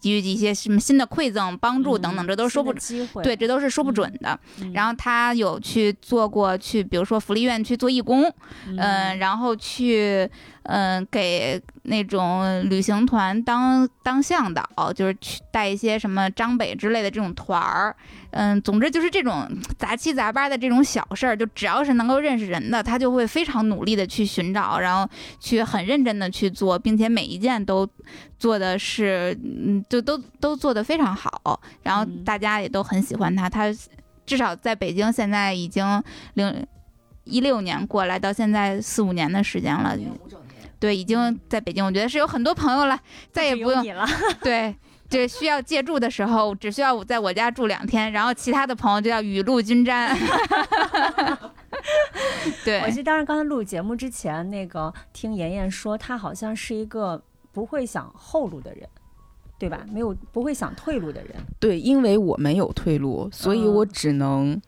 给予一些什么新的馈赠、帮助等等，这都说不准。对，这都是说不准的。然后他有去做过去，比如说福利院去做义工，嗯，然后去。嗯，给那种旅行团当当向导，就是去带一些什么张北之类的这种团儿。嗯，总之就是这种杂七杂八的这种小事儿，就只要是能够认识人的，他就会非常努力的去寻找，然后去很认真的去做，并且每一件都做的是，嗯，就都都做的非常好。然后大家也都很喜欢他，他至少在北京现在已经零一六年过来到现在四五年的时间了。对，已经在北京，我觉得是有很多朋友了，再也不用你了。对，这需要借住的时候，只需要我在我家住两天，然后其他的朋友就要雨露均沾。对，我记得当时刚才录节目之前，那个听妍妍说，她好像是一个不会想后路的人，对吧？没有不会想退路的人。对，因为我没有退路，所以我只能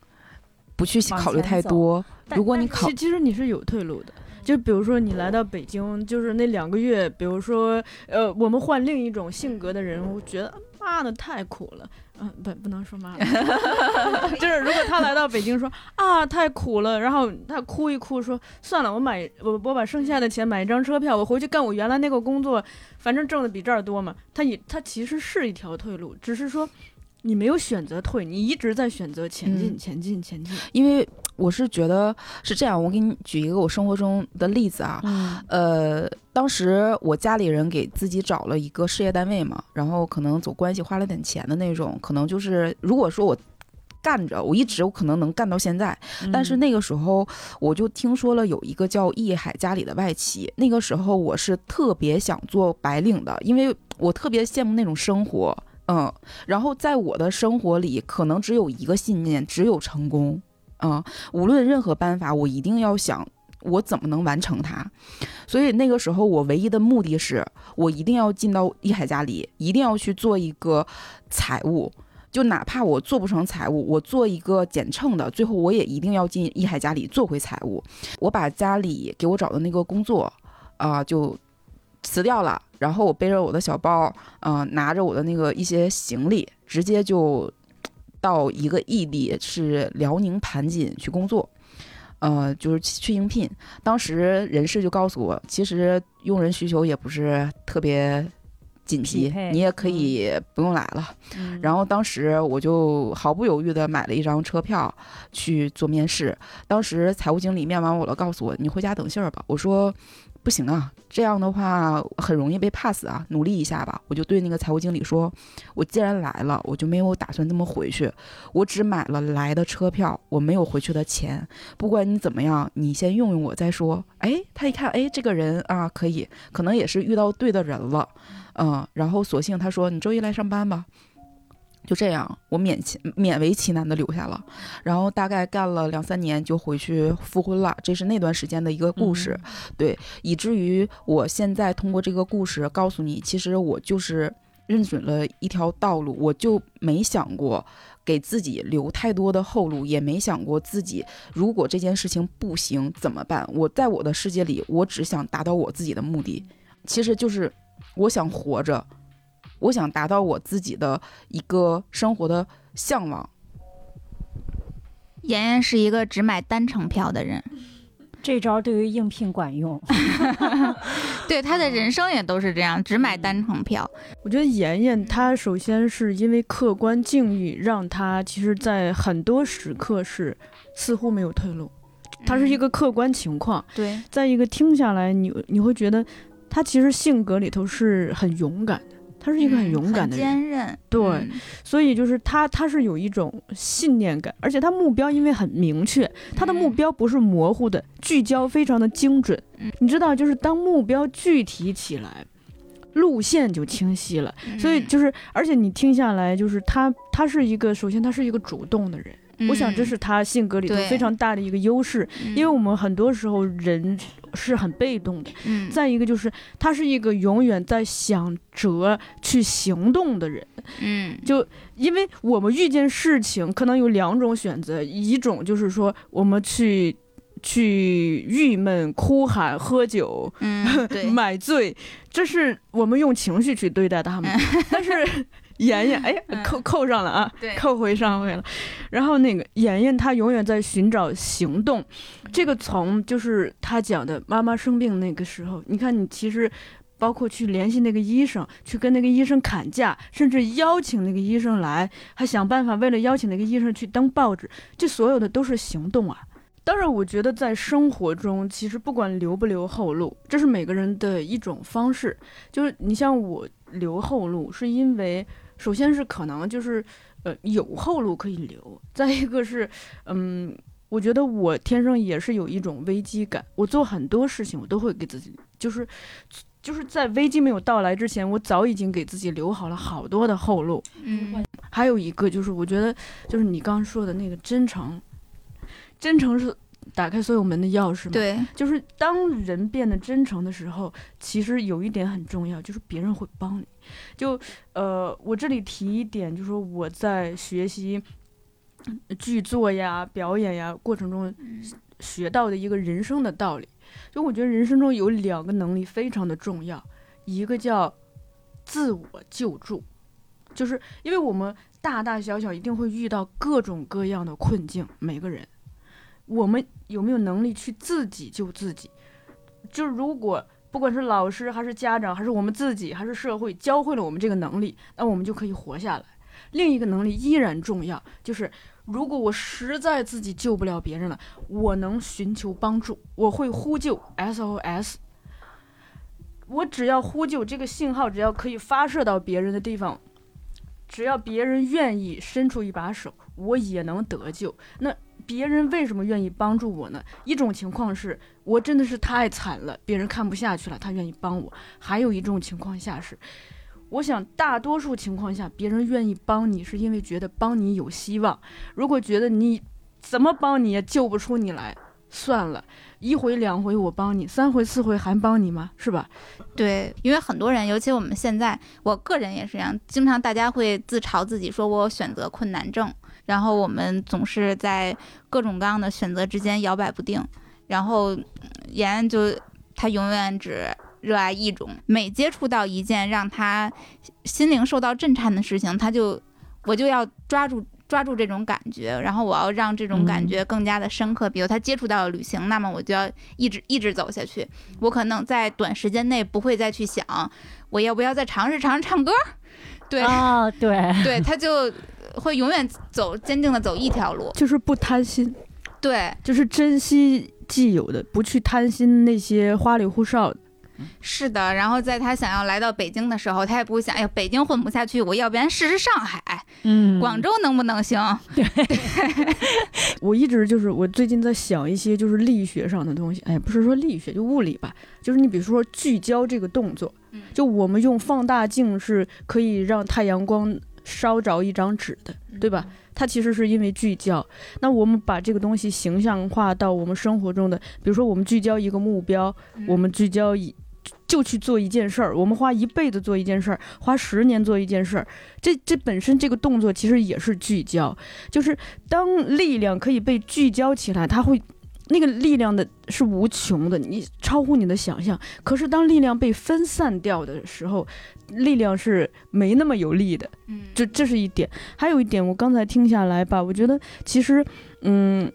不去考虑太多。如果你考，其实你是有退路的。就比如说你来到北京，就是那两个月，比如说，呃，我们换另一种性格的人，我觉得妈的太苦了，嗯，不，不能说妈的，就是如果他来到北京说啊太苦了，然后他哭一哭说算了，我买我我把剩下的钱买一张车票，我回去干我原来那个工作，反正挣的比这儿多嘛，他也他其实是一条退路，只是说你没有选择退，你一直在选择前进，前进，前进，因为。我是觉得是这样，我给你举一个我生活中的例子啊，呃，当时我家里人给自己找了一个事业单位嘛，然后可能走关系花了点钱的那种，可能就是如果说我干着，我一直我可能能干到现在，但是那个时候我就听说了有一个叫易海家里的外企，那个时候我是特别想做白领的，因为我特别羡慕那种生活，嗯，然后在我的生活里，可能只有一个信念，只有成功。嗯，无论任何办法，我一定要想我怎么能完成它。所以那个时候，我唯一的目的是我一定要进到易海家里，一定要去做一个财务。就哪怕我做不成财务，我做一个简称的，最后我也一定要进易海家里做回财务。我把家里给我找的那个工作啊，就辞掉了。然后我背着我的小包，嗯，拿着我的那个一些行李，直接就。到一个异地是辽宁盘锦去工作，呃，就是去应聘。当时人事就告诉我，其实用人需求也不是特别紧急，你也可以不用来了。然后当时我就毫不犹豫的买了一张车票去做面试。当时财务经理面完我了，告诉我你回家等信儿吧。我说。不行啊，这样的话很容易被 pass 啊，努力一下吧。我就对那个财务经理说，我既然来了，我就没有打算这么回去，我只买了来的车票，我没有回去的钱。不管你怎么样，你先用用我再说。哎，他一看，哎，这个人啊，可以，可能也是遇到对的人了，嗯，然后索性他说，你周一来上班吧。就这样，我勉其勉为其难的留下了，然后大概干了两三年就回去复婚了。这是那段时间的一个故事，对，以至于我现在通过这个故事告诉你，其实我就是认准了一条道路，我就没想过给自己留太多的后路，也没想过自己如果这件事情不行怎么办。我在我的世界里，我只想达到我自己的目的，其实就是我想活着。我想达到我自己的一个生活的向往。妍妍是一个只买单程票的人，这招对于应聘管用。对他的人生也都是这样，只买单程票。我觉得妍妍她首先是因为客观境遇，让她其实在很多时刻是似乎没有退路，她是一个客观情况。对，再一个听下来，你你会觉得她其实性格里头是很勇敢的，她是一个很勇敢的人。嗯坚韧。对嗯所以就是他，他是有一种信念感，而且他目标因为很明确，他的目标不是模糊的，聚焦非常的精准嗯。你知道，就是当目标具体起来，路线就清晰了。所以就是，而且你听下来，就是他，他是一个，首先他是一个主动的人，我想这是他性格里头非常大的一个优势，嗯因为我们很多时候人是很被动的。嗯再一个就是，他是一个永远在想着去行动的人。嗯就因为我们遇见事情可能有两种选择，一种就是说我们去去郁闷、哭喊、喝酒、嗯买醉，这是我们用情绪去对待他们。但是妍妍，哎，呀扣扣上了啊，对扣回上回了。然后那个妍妍，她永远在寻找行动。这个从就是她讲的妈妈生病那个时候，你看你其实。包括去联系那个医生，去跟那个医生砍价，甚至邀请那个医生来，还想办法为了邀请那个医生去登报纸，这所有的都是行动啊。当然，我觉得在生活中，其实不管留不留后路，这是每个人的一种方式。就是你像我留后路，是因为首先是可能就是呃有后路可以留，再一个是嗯，我觉得我天生也是有一种危机感，我做很多事情我都会给自己就是。就是在危机没有到来之前，我早已经给自己留好了好多的后路。嗯还有一个就是，我觉得就是你刚刚说的那个真诚，真诚是打开所有门的钥匙嘛。，对就是当人变得真诚的时候，其实有一点很重要，就是别人会帮你。就呃，我这里提一点，就是说我在学习剧作呀、表演呀过程中学到的一个人生的道理。就我觉得人生中有两个能力非常的重要，一个叫自我救助，就是因为我们大大小小一定会遇到各种各样的困境，每个人，我们有没有能力去自己救自己？就是如果不管是老师还是家长，还是我们自己，还是社会教会了我们这个能力，那我们就可以活下来。另一个能力依然重要，就是如果我实在自己救不了别人了，我能寻求帮助，我会呼救 SOS。我只要呼救这个信号，只要可以发射到别人的地方，只要别人愿意伸出一把手，我也能得救。那别人为什么愿意帮助我呢？一种情况是我真的是太惨了，别人看不下去了，他愿意帮我；还有一种情况下是，我想大多数情况下，别人愿意帮你是因为觉得帮你有希望。如果觉得你怎么帮你也救不出你来，算了，一回两回我帮你，三回四回还帮你吗？是吧？对，因为很多人，尤其我们现在，我个人也是这样，经常大家会自嘲自己说我选择困难症，然后我们总是在各种各样的选择之间摇摆不定，然后嗯妍妍就她永远只热爱一种，每接触到一件让她心灵受到震颤的事情，她就我就要抓住。抓住这种感觉，然后我要让这种感嗯觉更加的深刻。比如他接触到了旅行，那么我就要一直一直走下去。我可能在短时间内不会再去想我要不要再尝试尝试唱歌。对、哦，对，对，他就会永远走坚定的走一条路。就是不贪心，对，就是珍惜既有的，不去贪心那些花里胡哨的。是的。然后在他想要来到北京的时候，他也不会想，哎呀，北京混不下去，我要不然试试上海、嗯，广州能不能行？对 我一直就是我最近在想一些就是力学上的东西，哎，不是说力学，就物理吧，就是你比如说聚焦这个动作，嗯就我们用放大镜是可以让太阳光烧着一张纸的，对吧？它其实是因为聚焦。那我们把这个东西形象化到我们生活中的，比如说我们聚焦一个目标，我们聚焦一。就去做一件事儿，我们花一辈子做一件事儿，花十年做一件事儿，这这本身这个动作其实也是聚焦，就是当力量可以被聚焦起来，它会那个力量的是无穷的，你超乎你的想象。可是当力量被分散掉的时候，力量是没那么有力的。嗯，这这是一点，还有一点，我刚才听下来吧，我觉得其实，嗯，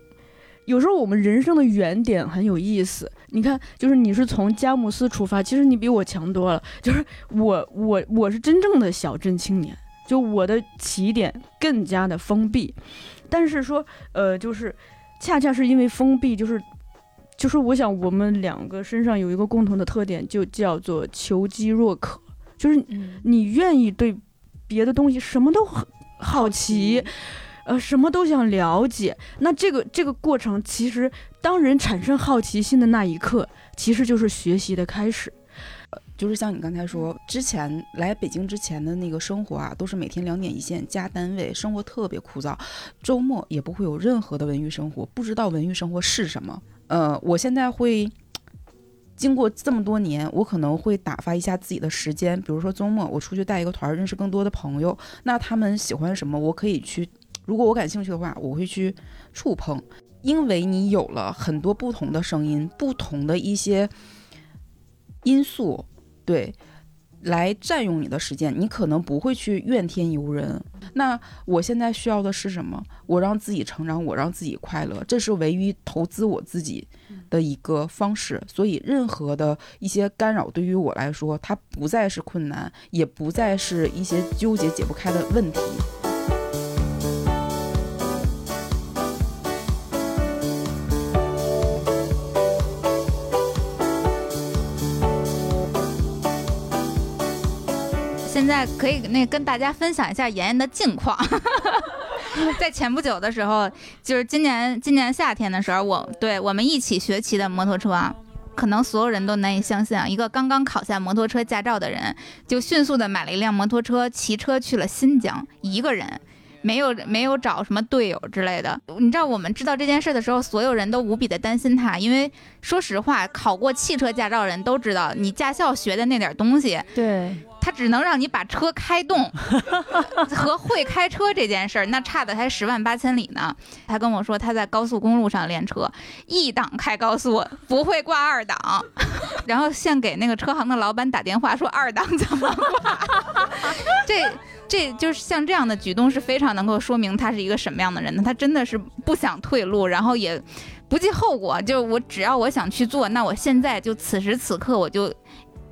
有时候我们人生的原点很有意思。你看，就是你是从佳木斯出发，其实你比我强多了。就是我我我是真正的小镇青年，就我的起点更加的封闭，但是说呃，就是恰恰是因为封闭，就是就是我想我们两个身上有一个共同的特点，就叫做求知若渴，就是你愿意对别的东西什么都很好奇，呃，什么都想了解。那这个这个过程，其实当人产生好奇心的那一刻，其实就是学习的开始。就是像你刚才说，之前来北京之前的那个生活啊，都是每天两点一线加单位，生活特别枯燥，周末也不会有任何的文娱生活，不知道文娱生活是什么。呃，我现在会经过这么多年，我可能会打发一下自己的时间，比如说周末我出去带一个团儿，认识更多的朋友。那他们喜欢什么，我可以去，如果我感兴趣的话，我会去触碰，因为你有了很多不同的声音，不同的一些因素，对。来占用你的时间，你可能不会去怨天尤人。那我现在需要的是什么？我让自己成长，我让自己快乐，这是唯一投资我自己的一个方式。所以，任何的一些干扰对于我来说，它不再是困难，也不再是一些纠结解不开的问题。在可以那跟大家分享一下妍妍的近况。在前不久的时候，就是今年今年夏天的时候，我对我们一起学骑的摩托车啊，可能所有人都难以相信啊，一个刚刚考下摩托车驾照的人，就迅速的买了一辆摩托车，骑车去了新疆，一个人。没有没有找什么队友之类的，你知道我们知道这件事的时候，所有人都无比的担心他，因为说实话，考过汽车驾照人都知道，你驾校学的那点东西，对，它只能让你把车开动，和会开车这件事儿，那差的还十万八千里呢。他跟我说他在高速公路上练车，一档开高速不会挂二档，然后现给那个车行的老板打电话说二档怎么挂，这。这就是像这样的举动是非常能够说明他是一个什么样的人呢？他真的是不想退路，然后也不计后果。就我只要我想去做，那我现在就此时此刻我就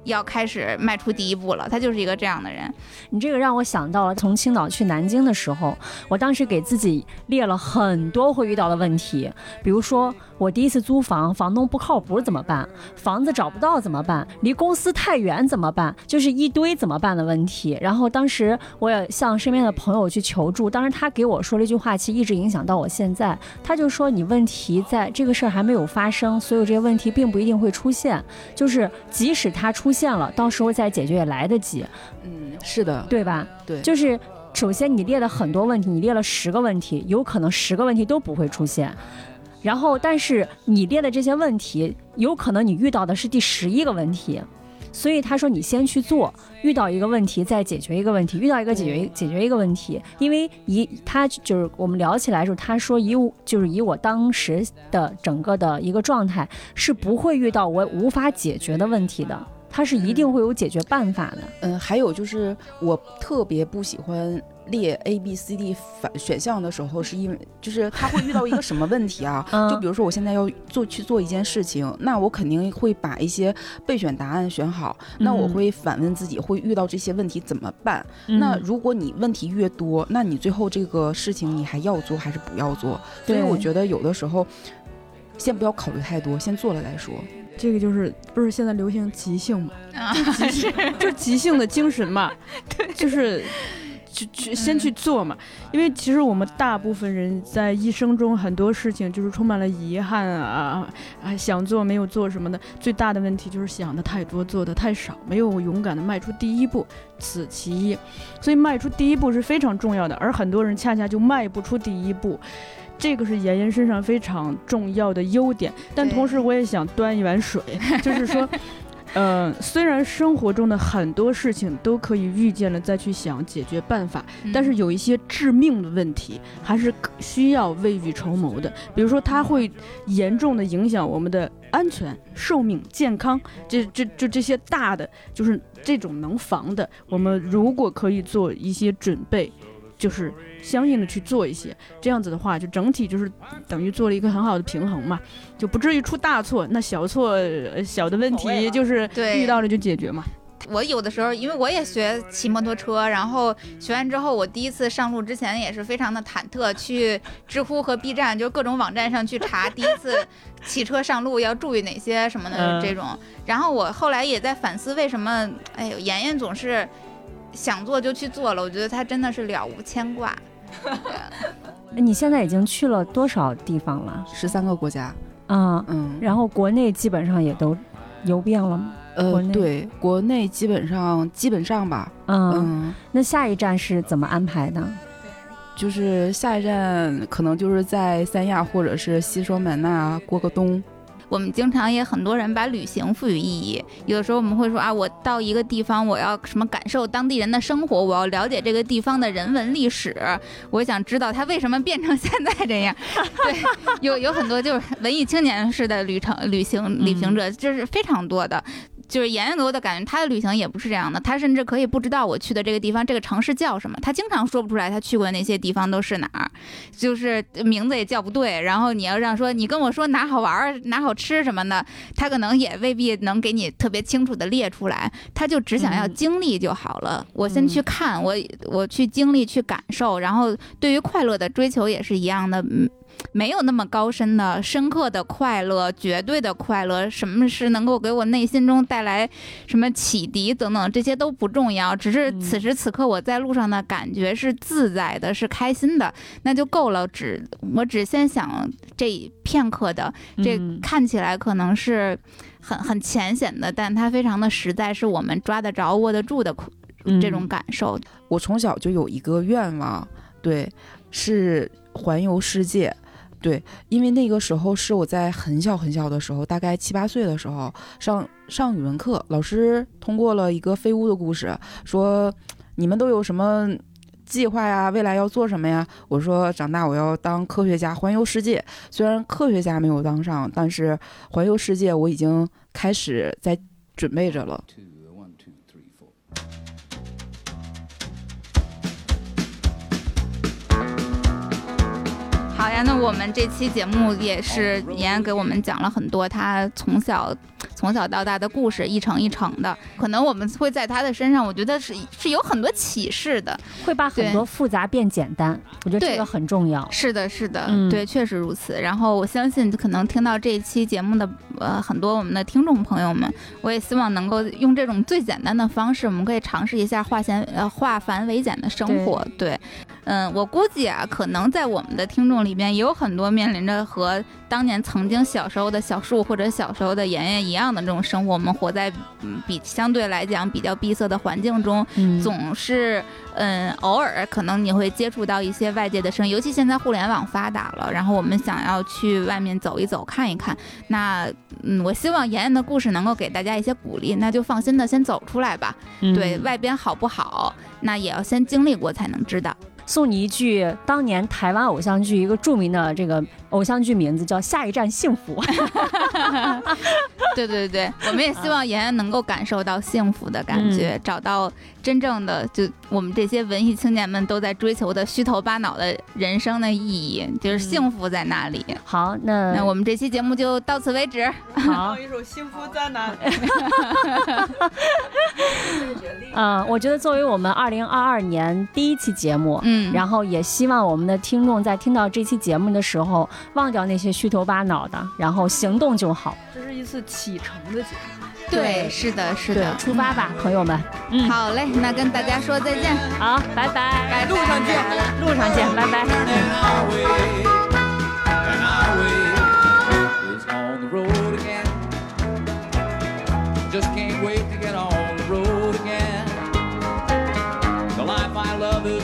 要开始迈出第一步了。他就是一个这样的人。你这个让我想到了从青岛去南京的时候，我当时给自己列了很多会遇到的问题，比如说。我第一次租房，房东不靠谱怎么办？房子找不到怎么办？离公司太远怎么办？就是一堆怎么办的问题。然后当时我也向身边的朋友去求助，当时他给我说了一句话，其实一直影响到我现在。他就说：“你问题在这个事儿还没有发生，所有这些问题并不一定会出现。就是即使它出现了，到时候再解决也来得及。”嗯，是的，对吧？对，就是首先你列了很多问题，你列了十个问题，有可能十个问题都不会出现。然后，但是你列的这些问题，有可能你遇到的是第十一个问题，所以他说你先去做，遇到一个问题再解决一个问题，遇到一个解决解决一个问题，因为以他就是我们聊起来的时候，他说以我就是以我当时的整个的一个状态，是不会遇到我无法解决的问题的，他是一定会有解决办法的。嗯，还有就是我特别不喜欢。列 A B C D 反选项的时候，是因为就是他会遇到一个什么问题啊？就比如说我现在要做去做一件事情，那我肯定会把一些备选答案选好。那我会反问自己，会遇到这些问题怎么办？那如果你问题越多，那你最后这个事情你还要做还是不要做？所以我觉得有的时候，先不要考虑太多，先做了再说。这个就是不是现在流行即兴嘛？啊即 兴，就即兴的精神嘛？对，就是。去去先去做嘛，因为其实我们大部分人在一生中很多事情就是充满了遗憾啊啊，想做没有做什么的，最大的问题就是想的太多，做的太少，没有勇敢的迈出第一步，此其一。所以迈出第一步是非常重要的，而很多人恰恰就迈不出第一步，这个是妍妍身上非常重要的优点。但同时我也想端一碗水，就是说。嗯，虽然生活中的很多事情都可以预见了再去想解决办法，但是有一些致命的问题还是需要未雨绸缪的。比如说，它会严重的影响我们的安全、寿命、健康，这、这、就这些大的，就是这种能防的，我们如果可以做一些准备，就就是相应的去做一些，这样子的话，就整体就是等于做了一个很好的平衡嘛，就不至于出大错。那小错、呃小的问题就是遇到了就解决嘛。我有的时候，因为我也学骑摩托车，然后学完之后，我第一次上路之前也是非常的忐忑，去知乎和 B 站，就各种网站上去查第一次骑车上路要注意哪些什么的嗯这种。然后我后来也在反思，为什么哎呦，妍妍总是想做就去做了，我觉得她真的是了无牵挂。你现在已经去了多少地方了？十三个国家，啊、嗯，然后国内基本上也都游遍了吗？呃，对，国内基本上基本上吧，嗯，嗯，那下一站是怎么安排的？就是下一站可能就是在三亚或者是西双版纳过个冬，我们经常也很多人把旅行赋予意义，有的时候我们会说啊，我到一个地方，我要什么感受当地人的生活，我要了解这个地方的人文历史，我想知道它为什么变成现在这样。对，有有很多就是文艺青年式的旅程旅行旅行者，这是非常多的。就是妍妍给我的感觉，她的旅行也不是这样的，她甚至可以不知道我去的这个地方、这个城市叫什么，她经常说不出来她去过的那些地方都是哪儿，就是名字也叫不对。然后你要让说你跟我说哪好玩儿、哪好吃什么的，他可能也未必能给你特别清楚的列出来，他就只想要嗯经历就好了。我先去看，我我去经历、去感受，然后对于快乐的追求也是一样的，嗯。没有那么高深的、深刻的快乐，绝对的快乐，什么是能够给我内心中带来什么启迪等等，这些都不重要。只是嗯此时此刻我在路上的感觉是自在的，是开心的，那就够了。只我只先想这片刻的，这嗯看起来可能是很很浅显的，但它非常的实在，是我们抓得着、握得住的这种嗯感受。我从小就有一个愿望，对，是环游世界。对，因为那个时候是我在很小很小的时候，大概七八岁的时候上上语文课，老师通过了一个飞屋的故事，说你们都有什么计划呀？未来要做什么呀？我说长大我要当科学家，环游世界。虽然科学家没有当上，但是环游世界我已经开始在准备着了。好呀，那我们这期节目也是妍妍给我们讲了很多她从小从小到大的故事，一程一程的。可能我们会在她的身上，我觉得是是有很多启示的。会把很多复杂变简单，我觉得这个很重要。是的，是的，嗯对，确实如此。然后我相信，可能听到这一期节目的呃很多我们的听众朋友们，我也希望能够用这种最简单的方式，我们可以尝试一下化简呃化繁为简的生活。对，嗯，我估计啊，可能在我们的听众里边也有很多面临着和当年曾经小时候的小树或者小时候的妍妍一样的这种生活，我们活在嗯比相对来讲比较闭塞的环境中，嗯，总是嗯，偶尔可能你会接触到一些外界的声音，尤其现在互联网发达了，然后我们想要去外面走一走、看一看。那嗯，我希望妍妍的故事能够给大家一些鼓励，那就放心的先走出来吧。嗯对外边好不好，那也要先经历过才能知道。送你一句当年台湾偶像剧一个著名的这个偶像剧名字叫《下一站幸福》。对对对，我们也希望妍妍能够感受到幸福的感觉，找到真正的就我们这些文艺青年们都在追求的虚头巴脑的人生的意义，就是幸福在哪里。好，那那我们这期节目就到此为止。好，一首《幸福在哪里》。嗯，我觉得作为我们二零二二年第一期节目，嗯，然后也希望我们的听众在听到这期节目的时候，忘掉那些虚头巴脑的，然后行动就好。这是一次启程的节目。对，是的，是的，，出发吧，朋友们。嗯，好嘞，那跟大家说再见，好，拜拜，路上见。路上见，拜拜。Just can't wait to get on the road again. The life I love is